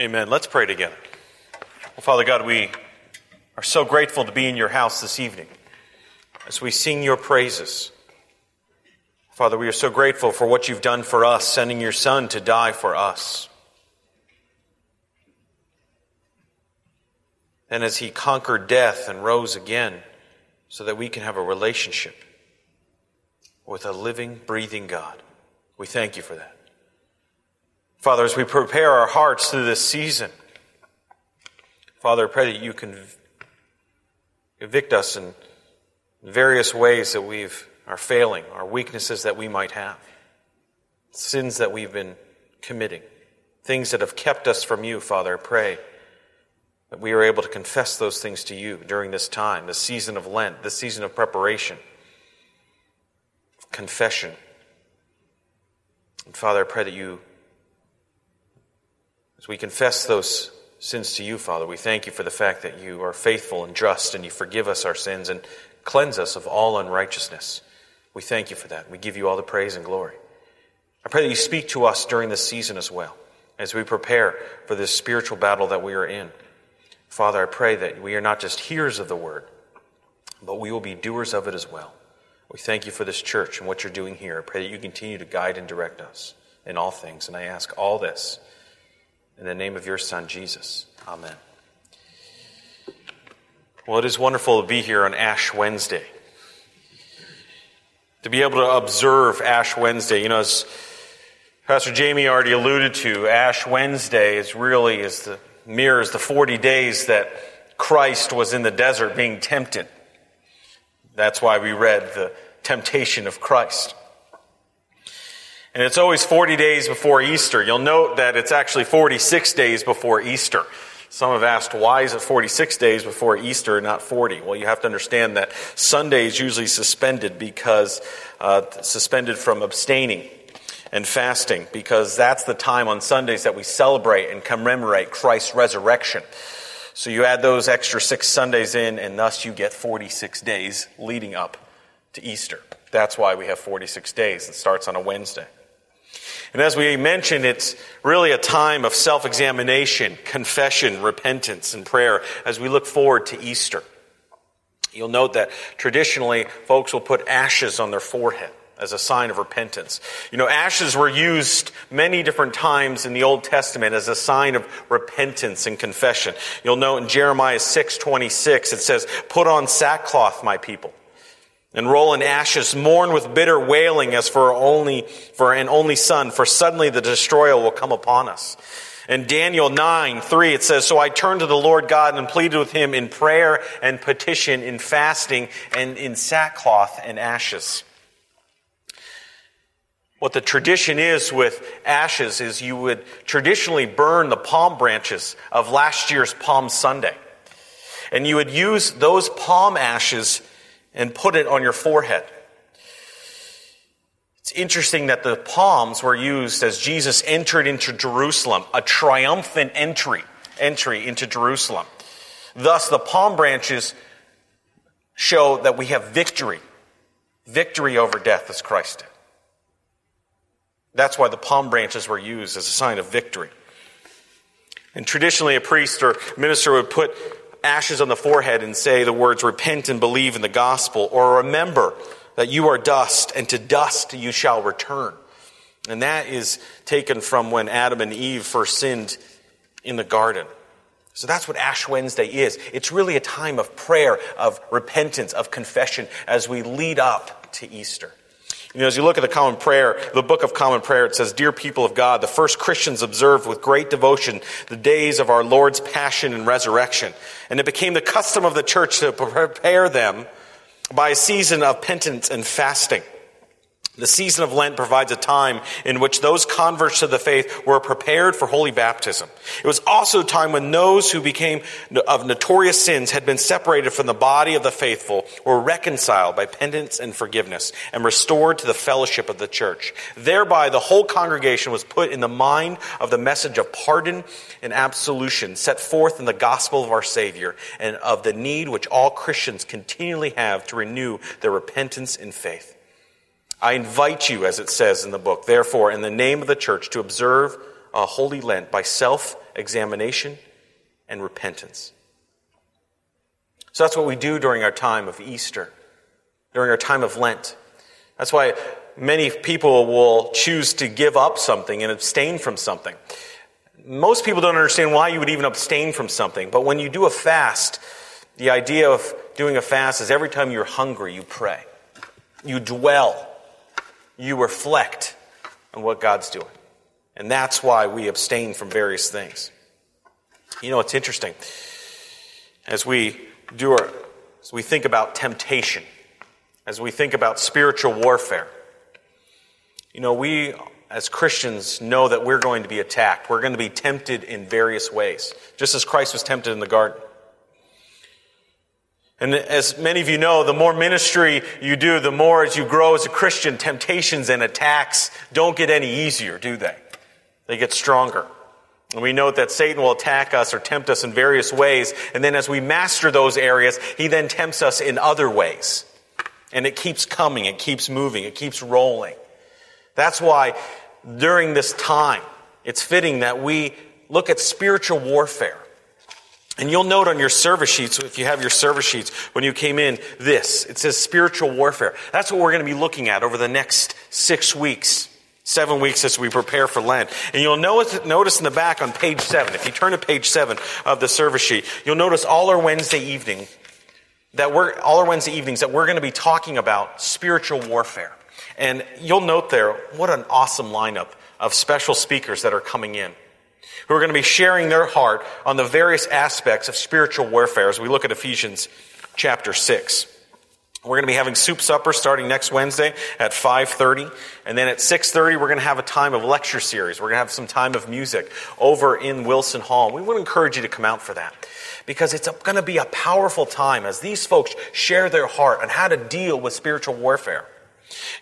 Amen. Let's pray together. Well, Father God, we are so grateful to be in your house this evening as we sing your praises. Father, we are so grateful for what you've done for us, sending your Son to die for us. And as he conquered death and rose again, so that we can have a relationship with a living, breathing God. We thank you for that. Father, as we prepare our hearts through this season, Father, I pray that you can convict us in various ways that we are failing, our weaknesses that we might have, sins that we've been committing, things that have kept us from you, Father. I pray that we are able to confess those things to you during this time, the season of Lent, the season of preparation, confession. And Father, I pray that you, as we confess those sins to you, Father, we thank you for the fact that you are faithful and just and you forgive us our sins and cleanse us of all unrighteousness. We thank you for that. We give you all the praise and glory. I pray that you speak to us during this season as well, as we prepare for this spiritual battle that we are in. Father, I pray that we are not just hearers of the word, but we will be doers of it as well. We thank you for this church and what you're doing here. I pray that you continue to guide and direct us in all things. And I ask all this in the name of your Son, Jesus. Amen. Well, it is wonderful to be here on Ash Wednesday. To be able to observe Ash Wednesday. You know, as Pastor Jamie already alluded to, Ash Wednesday is really is the mirrors the 40 days that Christ was in the desert being tempted. That's why we read the temptation of Christ. And it's always 40 days before Easter. You'll note that it's actually 46 days before Easter. Some have asked, why is it 46 days before Easter, and not 40? Well, you have to understand that Sunday is usually suspended because, uh, suspended from abstaining and fasting, because that's the time on Sundays that we celebrate and commemorate Christ's resurrection. So you add those extra six Sundays in, and thus you get 46 days leading up to Easter. That's why we have 46 days. It starts on a Wednesday. And as we mentioned, it's really a time of self examination, confession, repentance, and prayer as we look forward to Easter. You'll note that traditionally, folks will put ashes on their forehead as a sign of repentance. You know, ashes were used many different times in the Old Testament as a sign of repentance and confession. You'll note in Jeremiah 6:26 it says, "Put on sackcloth, my people." And roll in ashes, mourn with bitter wailing as for only for an only son, for suddenly the destroyer will come upon us. In Daniel 9, 3, it says, So I turned to the Lord God and pleaded with him in prayer and petition, in fasting, and in sackcloth and ashes. What the tradition is with ashes is you would traditionally burn the palm branches of last year's Palm Sunday. And you would use those palm ashes and put it on your forehead. It's interesting that the palms were used as Jesus entered into Jerusalem, a triumphant entry, entry into Jerusalem. Thus, the palm branches show that we have victory, victory over death as Christ did. That's why the palm branches were used as a sign of victory. And traditionally, a priest or minister would put ashes on the forehead and say the words, repent and believe in the gospel, or remember that you are dust, and to dust you shall return. And that is taken from when Adam and Eve first sinned in the garden. So that's what Ash Wednesday is. It's really a time of prayer, of repentance, of confession as we lead up to Easter. You know, as you look at the common prayer, the book of common prayer, it says, Dear people of God, the first Christians observed with great devotion the days of our Lord's passion and resurrection. And it became the custom of the church to prepare them by a season of penance and fasting. The season of Lent provides a time in which those converts to the faith were prepared for holy baptism. It was also a time when those who became of notorious sins had been separated from the body of the faithful were reconciled by penance and forgiveness and restored to the fellowship of the church. Thereby, the whole congregation was put in the mind of the message of pardon and absolution set forth in the gospel of our Savior and of the need which all Christians continually have to renew their repentance and faith. I invite you, as it says in the book, therefore, in the name of the church, to observe a holy Lent by self examination and repentance. So that's what we do during our time of Easter, during our time of Lent. That's why many people will choose to give up something and abstain from something. Most people don't understand why you would even abstain from something, but when you do a fast, the idea of doing a fast is every time you're hungry, you pray. You dwell. You reflect on what God's doing. And that's why we abstain from various things. You know, it's interesting. As we do our, as we think about temptation, as we think about spiritual warfare, you know, we as Christians know that we're going to be attacked. We're going to be tempted in various ways, just as Christ was tempted in the garden. And as many of you know, the more ministry you do, the more as you grow as a Christian, temptations and attacks don't get any easier, do they? They get stronger. And we note that Satan will attack us or tempt us in various ways. And then as we master those areas, he then tempts us in other ways. And it keeps coming, it keeps moving, it keeps rolling. That's why during this time, it's fitting that we look at spiritual warfare. And you'll note on your service sheets, if you have your service sheets, when you came in, this. It says spiritual warfare. That's what we're going to be looking at over the next six weeks, seven weeks as we prepare for Lent. And you'll notice, in the back on page seven, if you turn to page seven of the service sheet, you'll notice all our Wednesday evening, that we're, all our Wednesday evenings that we're going to be talking about spiritual warfare. And you'll note there, what an awesome lineup of special speakers that are coming in who are going to be sharing their heart on the various aspects of spiritual warfare as we look at Ephesians chapter 6. We're going to be having soup supper starting next Wednesday at 5:30 and then at 6:30 we're going to have a time of lecture series. We're going to have some time of music over in Wilson Hall. We want to encourage you to come out for that because it's going to be a powerful time as these folks share their heart on how to deal with spiritual warfare.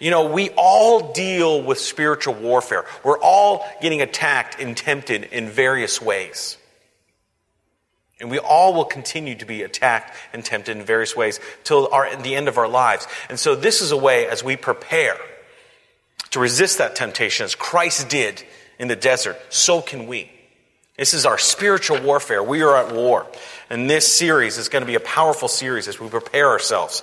You know, we all deal with spiritual warfare. We're all getting attacked and tempted in various ways. And we all will continue to be attacked and tempted in various ways till our, the end of our lives. And so this is a way as we prepare to resist that temptation as Christ did in the desert, so can we. This is our spiritual warfare. We are at war. And this series is going to be a powerful series as we prepare ourselves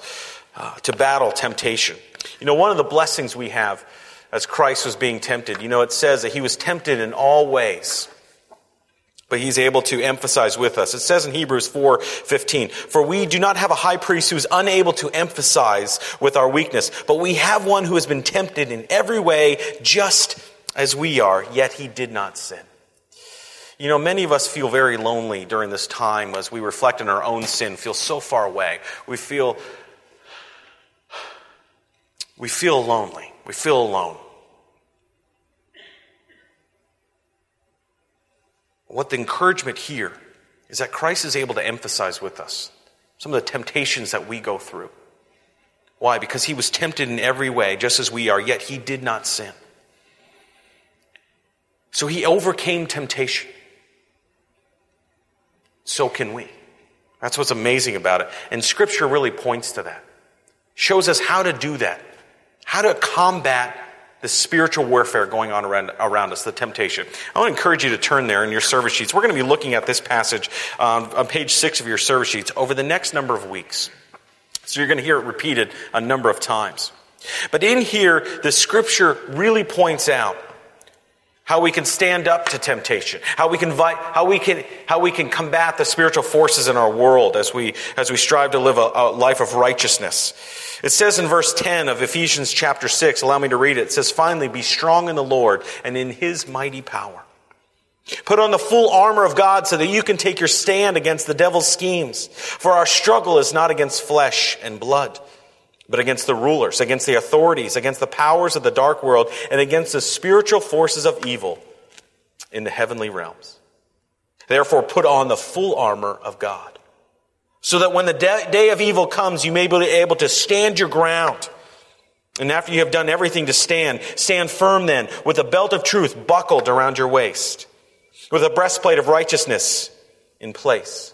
uh, to battle temptation. You know, one of the blessings we have as Christ was being tempted, you know, it says that he was tempted in all ways. But he's able to emphasize with us. It says in Hebrews 4:15, "For we do not have a high priest who is unable to emphasize with our weakness, but we have one who has been tempted in every way just as we are, yet he did not sin." You know, many of us feel very lonely during this time as we reflect on our own sin, feel so far away. We feel we feel lonely. We feel alone. What the encouragement here is that Christ is able to emphasize with us some of the temptations that we go through. Why? Because he was tempted in every way, just as we are, yet he did not sin. So he overcame temptation. So can we. That's what's amazing about it. And scripture really points to that. Shows us how to do that how to combat the spiritual warfare going on around, around us, the temptation. I want to encourage you to turn there in your service sheets. We're going to be looking at this passage um, on page six of your service sheets over the next number of weeks. So you're going to hear it repeated a number of times. But in here, the scripture really points out how we can stand up to temptation, how we can, how we can, how we can combat the spiritual forces in our world as we, as we strive to live a, a life of righteousness. It says in verse 10 of Ephesians chapter 6, allow me to read it. It says, finally, be strong in the Lord and in his mighty power. Put on the full armor of God so that you can take your stand against the devil's schemes. For our struggle is not against flesh and blood but against the rulers, against the authorities, against the powers of the dark world, and against the spiritual forces of evil in the heavenly realms. Therefore, put on the full armor of God, so that when the day of evil comes, you may be able to stand your ground. And after you have done everything to stand, stand firm then, with a belt of truth buckled around your waist, with a breastplate of righteousness in place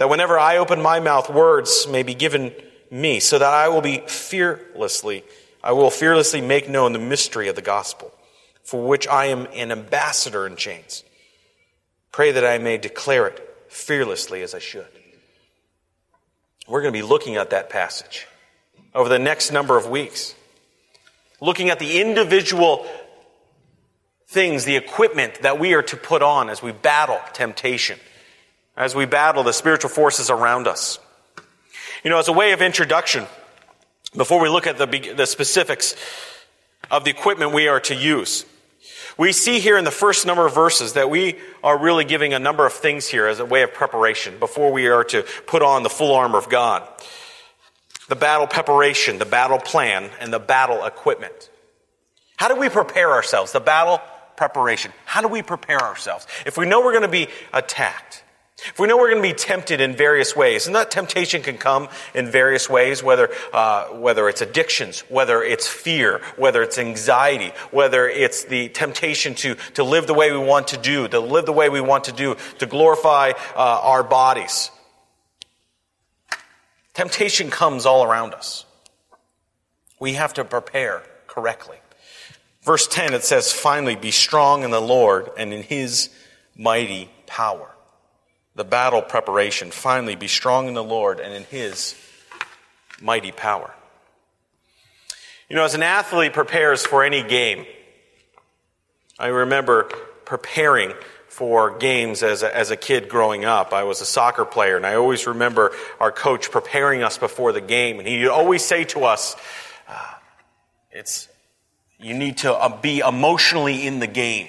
that whenever I open my mouth, words may be given me, so that I will be fearlessly, I will fearlessly make known the mystery of the gospel for which I am an ambassador in chains. Pray that I may declare it fearlessly as I should. We're going to be looking at that passage over the next number of weeks, looking at the individual things, the equipment that we are to put on as we battle temptation, as we battle the spiritual forces around us. You know, as a way of introduction, before we look at the, the specifics of the equipment we are to use, we see here in the first number of verses that we are really giving a number of things here as a way of preparation before we are to put on the full armor of God. The battle preparation, the battle plan, and the battle equipment. How do we prepare ourselves? The battle preparation. How do we prepare ourselves? If we know we're going to be attacked, if we know we're going to be tempted in various ways, and that temptation can come in various ways, whether, uh, whether it's addictions, whether it's fear, whether it's anxiety, whether it's the temptation to, to live the way we want to do, to live the way we want to do, to glorify uh, our bodies. Temptation comes all around us. We have to prepare correctly. Verse 10, it says, Finally, be strong in the Lord and in his mighty power the battle preparation. Finally, be strong in the Lord and in His mighty power. You know, as an athlete prepares for any game, I remember preparing for games as a, as a kid growing up. I was a soccer player, and I always remember our coach preparing us before the game, and he'd always say to us, uh, "It's you need to uh, be emotionally in the game."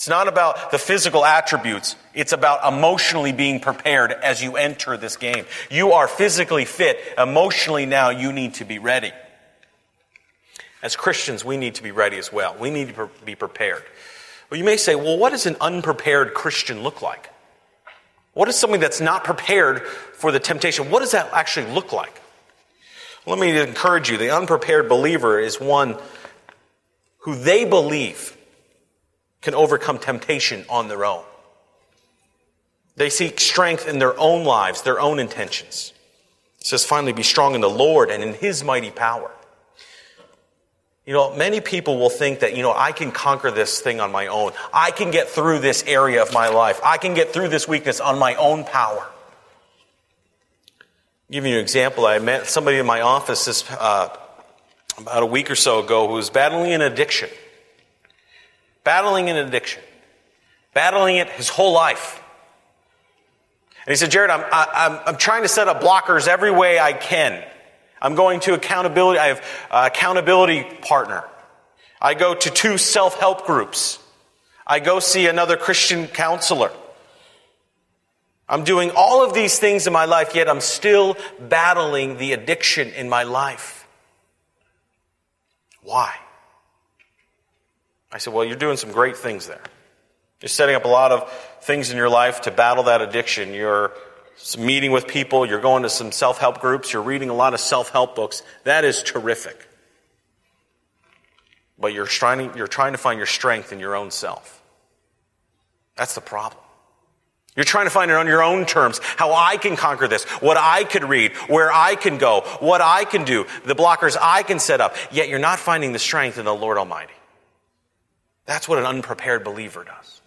It's not about the physical attributes. It's about emotionally being prepared as you enter this game. You are physically fit. Emotionally now you need to be ready. As Christians, we need to be ready as well. We need to be prepared. Well, you may say, well, what does an unprepared Christian look like? What is something that's not prepared for the temptation? What does that actually look like? Let me encourage you. The unprepared believer is one who they believe can overcome temptation on their own. They seek strength in their own lives, their own intentions. It says, finally, be strong in the Lord and in His mighty power. You know, many people will think that, you know, I can conquer this thing on my own. I can get through this area of my life. I can get through this weakness on my own power. I'll give you an example. I met somebody in my office this, uh, about a week or so ago who was battling an addiction battling an addiction, battling it his whole life. And he said, Jared, I'm, I, am I'm trying to set up blockers every way I can. I'm going to accountability, I have uh, accountability partner. I go to two self-help groups. I go see another Christian counselor. I'm doing all of these things in my life, yet I'm still battling the addiction in my life. Why? I said, Well, you're doing some great things there. You're setting up a lot of things in your life to battle that addiction. You're meeting with people, you're going to some self help groups, you're reading a lot of self help books. That is terrific. But you're trying, you're trying to find your strength in your own self. That's the problem. You're trying to find it on your own terms, how I can conquer this, what I could read, where I can go, what I can do, the blockers I can set up, yet you're not finding the strength in the Lord Almighty. That's what an unprepared believer does.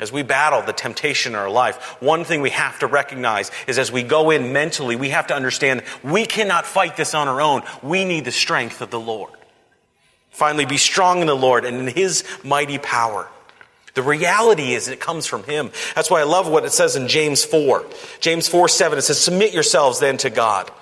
As we battle the temptation in our life, one thing we have to recognize is as we go in mentally, we have to understand we cannot fight this on our own. We need the strength of the Lord. Finally, be strong in the Lord and in His mighty power. The reality is it comes from Him. That's why I love what it says in James 4. James 4 7, it says, Submit yourselves then to God.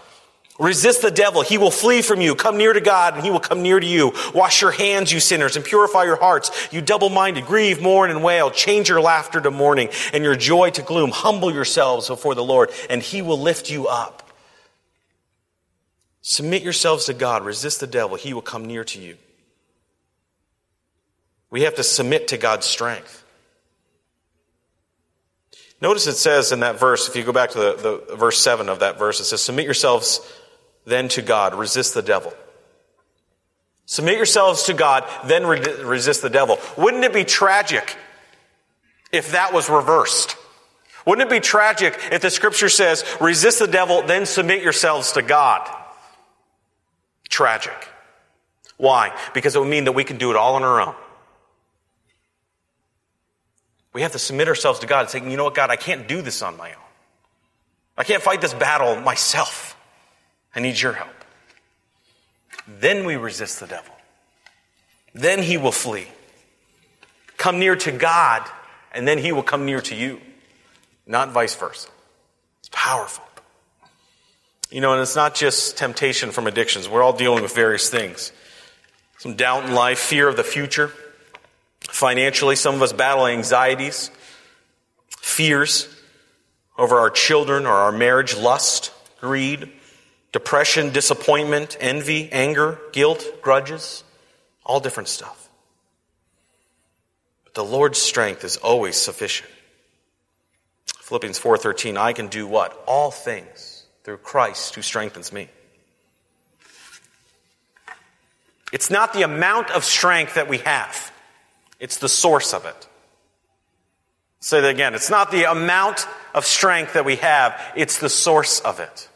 Resist the devil. He will flee from you. Come near to God and he will come near to you. Wash your hands, you sinners, and purify your hearts. You double-minded, grieve, mourn, and wail. Change your laughter to mourning and your joy to gloom. Humble yourselves before the Lord and he will lift you up. Submit yourselves to God. Resist the devil. He will come near to you. We have to submit to God's strength. Notice it says in that verse, if you go back to the, the verse 7 of that verse, it says, Submit yourselves then to God, resist the devil. Submit yourselves to God, then re- resist the devil. Wouldn't it be tragic if that was reversed? Wouldn't it be tragic if the scripture says, resist the devil, then submit yourselves to God? Tragic. Why? Because it would mean that we can do it all on our own. We have to submit ourselves to God and say, you know what, God, I can't do this on my own. I can't fight this battle myself. I need your help. Then we resist the devil. Then he will flee. Come near to God, and then he will come near to you, not vice versa. It's powerful. You know, and it's not just temptation from addictions. We're all dealing with various things. Some doubt in life, fear of the future. Financially, some of us battle anxieties, fears over our children or our marriage, lust, greed, depression, disappointment, envy, anger, guilt, grudges, all different stuff. But the Lord's strength is always sufficient. Philippians 4:13 I can do what? All things through Christ who strengthens me. It's not the amount of strength that we have. It's the source of it. Say that again. It's not the amount of strength that we have. It's the source of it.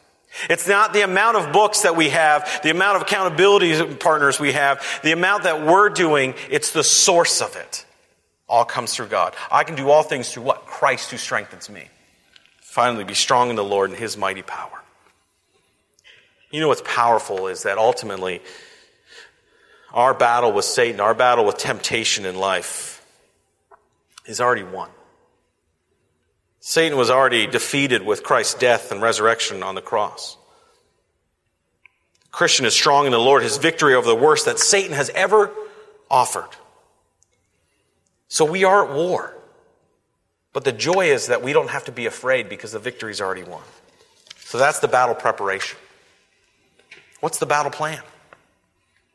It's not the amount of books that we have, the amount of accountability partners we have, the amount that we're doing. It's the source of it. All comes through God. I can do all things through what? Christ who strengthens me. Finally, be strong in the Lord and his mighty power. You know what's powerful is that ultimately, our battle with Satan, our battle with temptation in life, is already won. Satan was already defeated with Christ's death and resurrection on the cross. The Christian is strong in the Lord, his victory over the worst that Satan has ever offered. So we are at war. But the joy is that we don't have to be afraid because the victory is already won. So that's the battle preparation. What's the battle plan?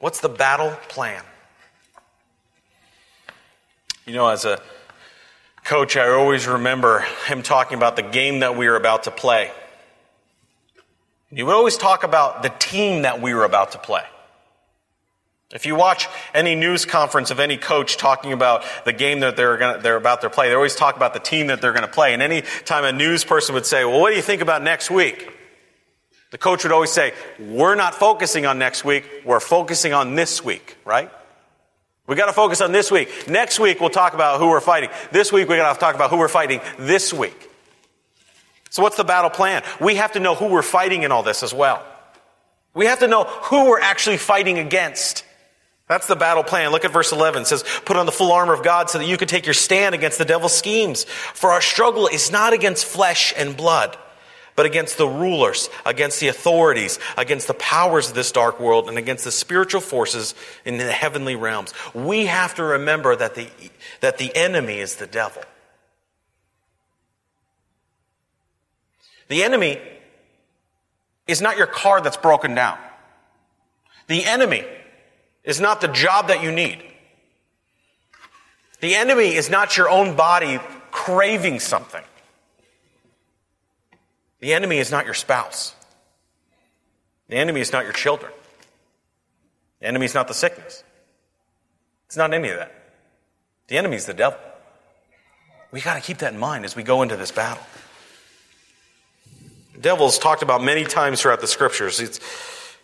What's the battle plan? You know, as a coach, I always remember him talking about the game that we were about to play. He would always talk about the team that we were about to play. If you watch any news conference of any coach talking about the game that they're, gonna, they're about to play, they always talk about the team that they're going to play. And any time a news person would say, well, what do you think about next week? The coach would always say, we're not focusing on next week, we're focusing on this week, right? We got to focus on this week. Next week, we'll talk about who we're fighting. This week, we got to talk about who we're fighting this week. So, what's the battle plan? We have to know who we're fighting in all this as well. We have to know who we're actually fighting against. That's the battle plan. Look at verse 11. It says, Put on the full armor of God so that you can take your stand against the devil's schemes. For our struggle is not against flesh and blood but against the rulers, against the authorities, against the powers of this dark world, and against the spiritual forces in the heavenly realms. We have to remember that the, that the enemy is the devil. The enemy is not your car that's broken down. The enemy is not the job that you need. The enemy is not your own body craving something. The enemy is not your spouse. The enemy is not your children. The enemy is not the sickness. It's not any of that. The enemy is the devil. We got to keep that in mind as we go into this battle. The devil is talked about many times throughout the scriptures. It's,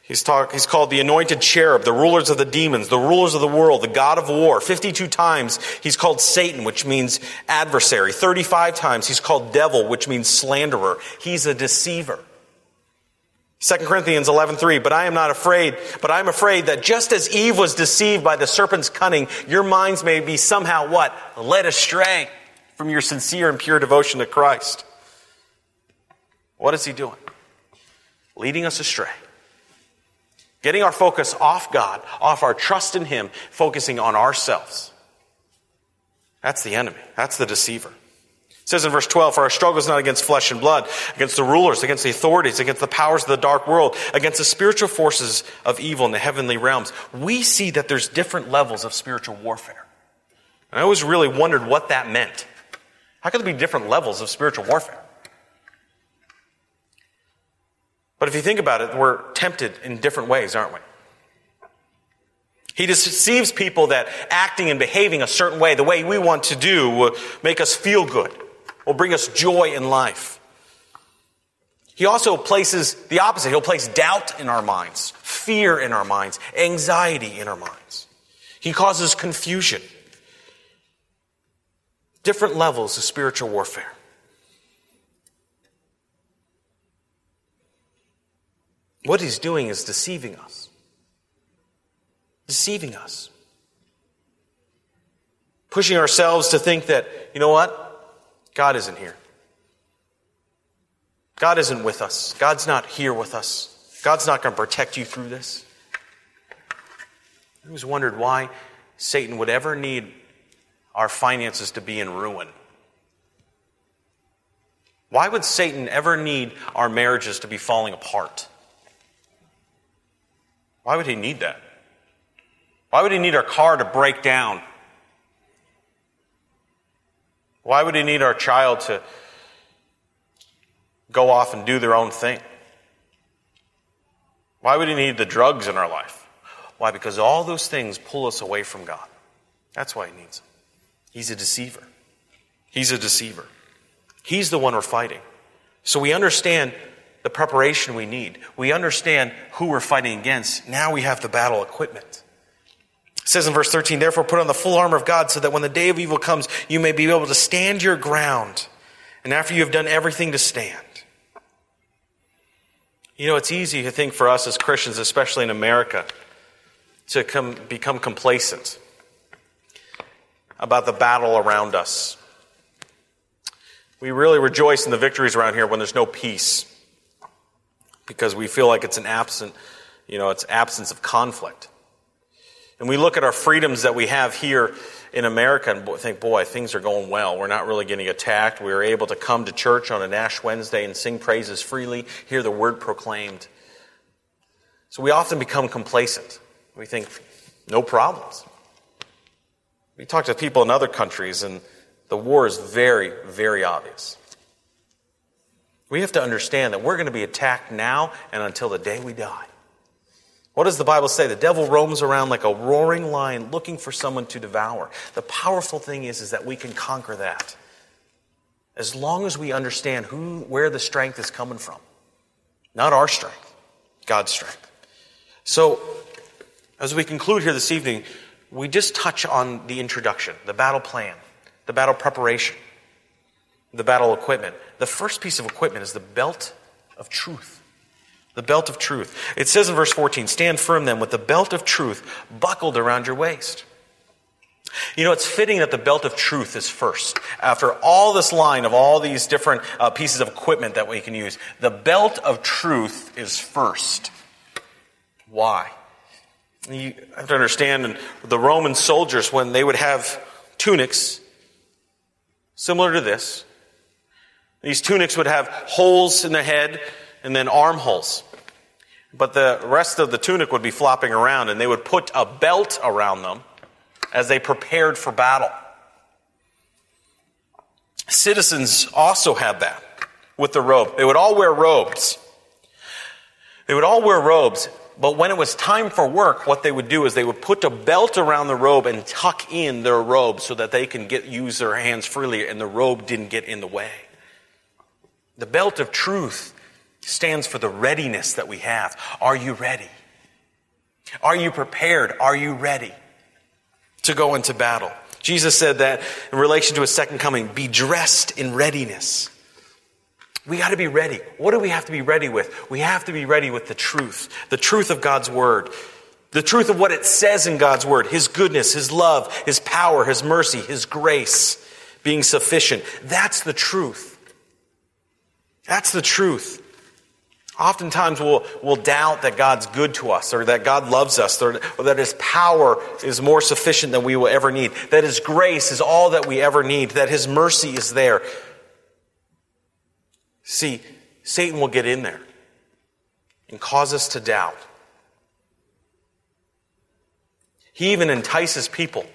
He's, talk, he's called the anointed cherub, the rulers of the demons, the rulers of the world, the God of war. 52 times he's called Satan, which means adversary. 35 times he's called devil, which means slanderer. He's a deceiver. 2 Corinthians 11:3 But I am not afraid but I am afraid that just as Eve was deceived by the serpent's cunning your minds may be somehow what led astray from your sincere and pure devotion to Christ. What is he doing? Leading us astray. Getting our focus off God, off our trust in Him, focusing on ourselves. That's the enemy. That's the deceiver. It says in verse 12, For our struggle is not against flesh and blood, against the rulers, against the authorities, against the powers of the dark world, against the spiritual forces of evil in the heavenly realms. We see that there's different levels of spiritual warfare. And I always really wondered what that meant. How could there be different levels of spiritual warfare? But if you think about it, we're tempted in different ways, aren't we? He deceives people that acting and behaving a certain way, the way we want to do, will make us feel good, will bring us joy in life. He also places the opposite. He'll place doubt in our minds, fear in our minds, anxiety in our minds. He causes confusion. Different levels of spiritual warfare. What he's doing is deceiving us. Deceiving us. Pushing ourselves to think that, you know what? God isn't here. God isn't with us. God's not here with us. God's not going to protect you through this. I always wondered why Satan would ever need our finances to be in ruin. Why would Satan ever need our marriages to be falling apart? Why would he need that? Why would he need our car to break down? Why would he need our child to go off and do their own thing? Why would he need the drugs in our life? Why? Because all those things pull us away from God. That's why he needs them. He's a deceiver. He's a deceiver. He's the one we're fighting. So we understand the preparation we need. We understand who we're fighting against. Now we have the battle equipment. It says in verse 13, therefore put on the full armor of God so that when the day of evil comes, you may be able to stand your ground. And after you have done everything to stand. You know, it's easy to think for us as Christians, especially in America, to come, become complacent about the battle around us. We really rejoice in the victories around here when there's no peace because we feel like it's an absent, you know, it's absence of conflict. And we look at our freedoms that we have here in America and think, boy, things are going well. We're not really getting attacked. We are able to come to church on an Ash Wednesday and sing praises freely, hear the word proclaimed. So we often become complacent. We think, no problems. We talk to people in other countries, and the war is very, very obvious. We have to understand that we're going to be attacked now and until the day we die. What does the Bible say? The devil roams around like a roaring lion looking for someone to devour. The powerful thing is, is that we can conquer that. As long as we understand who, where the strength is coming from. Not our strength, God's strength. So, as we conclude here this evening, we just touch on the introduction, the battle plan, the battle preparation, the battle equipment. The first piece of equipment is the belt of truth. The belt of truth. It says in verse 14, stand firm then with the belt of truth buckled around your waist. You know, it's fitting that the belt of truth is first. After all this line of all these different uh, pieces of equipment that we can use, the belt of truth is first. Why? You have to understand the Roman soldiers, when they would have tunics similar to this, these tunics would have holes in the head and then armholes. But the rest of the tunic would be flopping around, and they would put a belt around them as they prepared for battle. Citizens also had that with the robe. They would all wear robes. They would all wear robes, but when it was time for work, what they would do is they would put a belt around the robe and tuck in their robe so that they can get use their hands freely and the robe didn't get in the way. The belt of truth stands for the readiness that we have. Are you ready? Are you prepared? Are you ready to go into battle? Jesus said that in relation to his second coming, be dressed in readiness. We got to be ready. What do we have to be ready with? We have to be ready with the truth, the truth of God's word, the truth of what it says in God's word, his goodness, his love, his power, his mercy, his grace being sufficient. That's the truth. That's the truth. Oftentimes we'll, we'll doubt that God's good to us or that God loves us or, or, that His power is more sufficient than we will ever need, that His grace is all that we ever need, that His mercy is there. See, Satan will get in there and cause us to doubt. He even entices people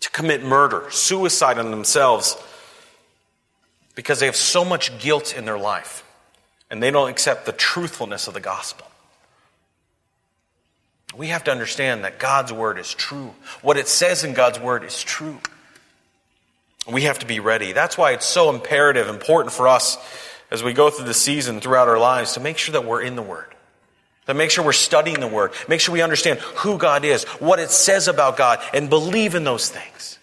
to commit murder, suicide on themselves, because they have so much guilt in their life and they don't accept the truthfulness of the gospel. We have to understand that God's word is true. What it says in God's word is true. We have to be ready. That's why it's so imperative, important for us as we go through the season throughout our lives to make sure that we're in the word. To make sure we're studying the word. Make sure we understand who God is, what it says about God, and believe in those things.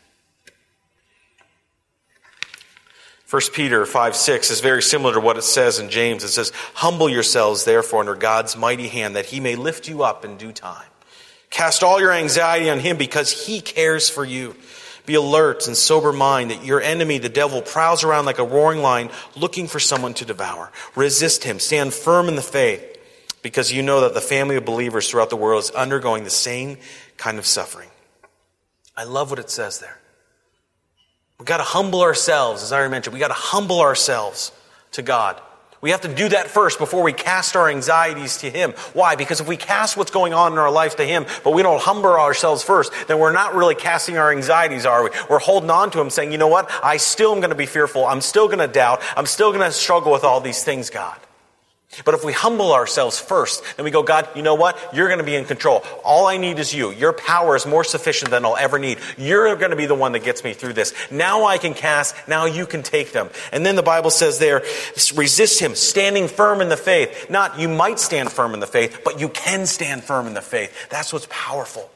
1 Peter 5 6 is very similar to what it says in James. It says, Humble yourselves, therefore, under God's mighty hand, that he may lift you up in due time. Cast all your anxiety on him because he cares for you. Be alert and sober mind that your enemy, the devil, prowls around like a roaring lion looking for someone to devour. Resist him. Stand firm in the faith because you know that the family of believers throughout the world is undergoing the same kind of suffering. I love what it says there. We've got to humble ourselves, as I already mentioned. We've got to humble ourselves to God. We have to do that first before we cast our anxieties to Him. Why? Because if we cast what's going on in our life to Him, but we don't humble ourselves first, then we're not really casting our anxieties, are we? We're holding on to Him saying, you know what? I still am going to be fearful. I'm still going to doubt. I'm still going to struggle with all these things, God. But if we humble ourselves first, then we go, God, you know what? You're going to be in control. All I need is you. Your power is more sufficient than I'll ever need. You're going to be the one that gets me through this. Now I can cast. Now you can take them. And then the Bible says there, resist him, standing firm in the faith. Not you might stand firm in the faith, but you can stand firm in the faith. That's what's powerful.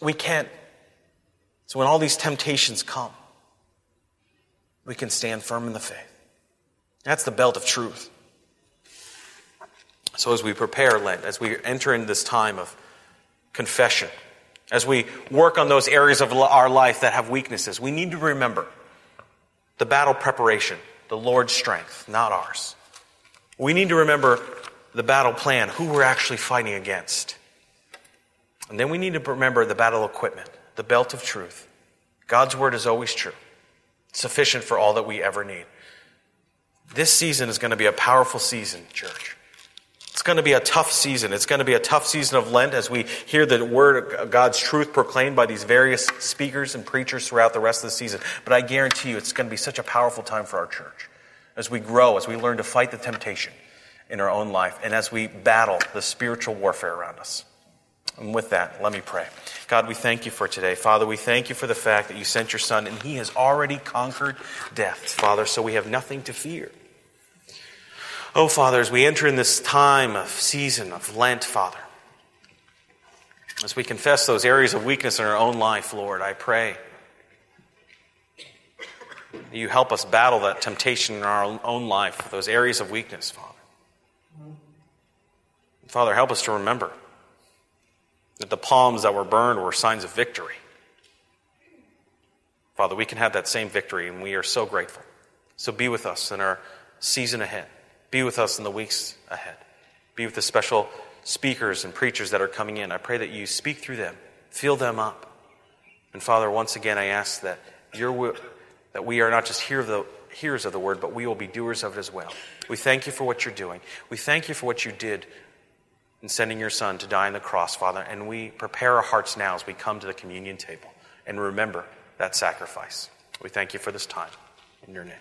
We can't. So when all these temptations come, we can stand firm in the faith. That's the belt of truth. So, as we prepare Lent, as we enter in this time of confession, as we work on those areas of our life that have weaknesses, we need to remember the battle preparation, the Lord's strength, not ours. We need to remember the battle plan, who we're actually fighting against. And then we need to remember the battle equipment, the belt of truth. God's word is always true, sufficient for all that we ever need. This season is going to be a powerful season, church. It's going to be a tough season. It's going to be a tough season of Lent as we hear the word of God's truth proclaimed by these various speakers and preachers throughout the rest of the season. But I guarantee you, it's going to be such a powerful time for our church as we grow, as we learn to fight the temptation in our own life, and as we battle the spiritual warfare around us. And with that, let me pray. God, we thank you for today. Father, we thank you for the fact that you sent your Son and he has already conquered death, Father, so we have nothing to fear. Oh, Father, as we enter in this time of season of Lent, Father, as we confess those areas of weakness in our own life, Lord, I pray that you help us battle that temptation in our own life, those areas of weakness, Father. Father, help us to remember that the palms that were burned were signs of victory. Father, we can have that same victory, and we are so grateful. So be with us in our season ahead. Be with us in the weeks ahead. Be with the special speakers and preachers that are coming in. I pray that you speak through them, fill them up. And Father, once again, I ask that, your, that we are not just hear the, hearers of the word, but we will be doers of it as well. We thank you for what you're doing. We thank you for what you did in sending your Son to die on the cross, Father. And we prepare our hearts now as we come to the communion table and remember that sacrifice. We thank you for this time. In your name.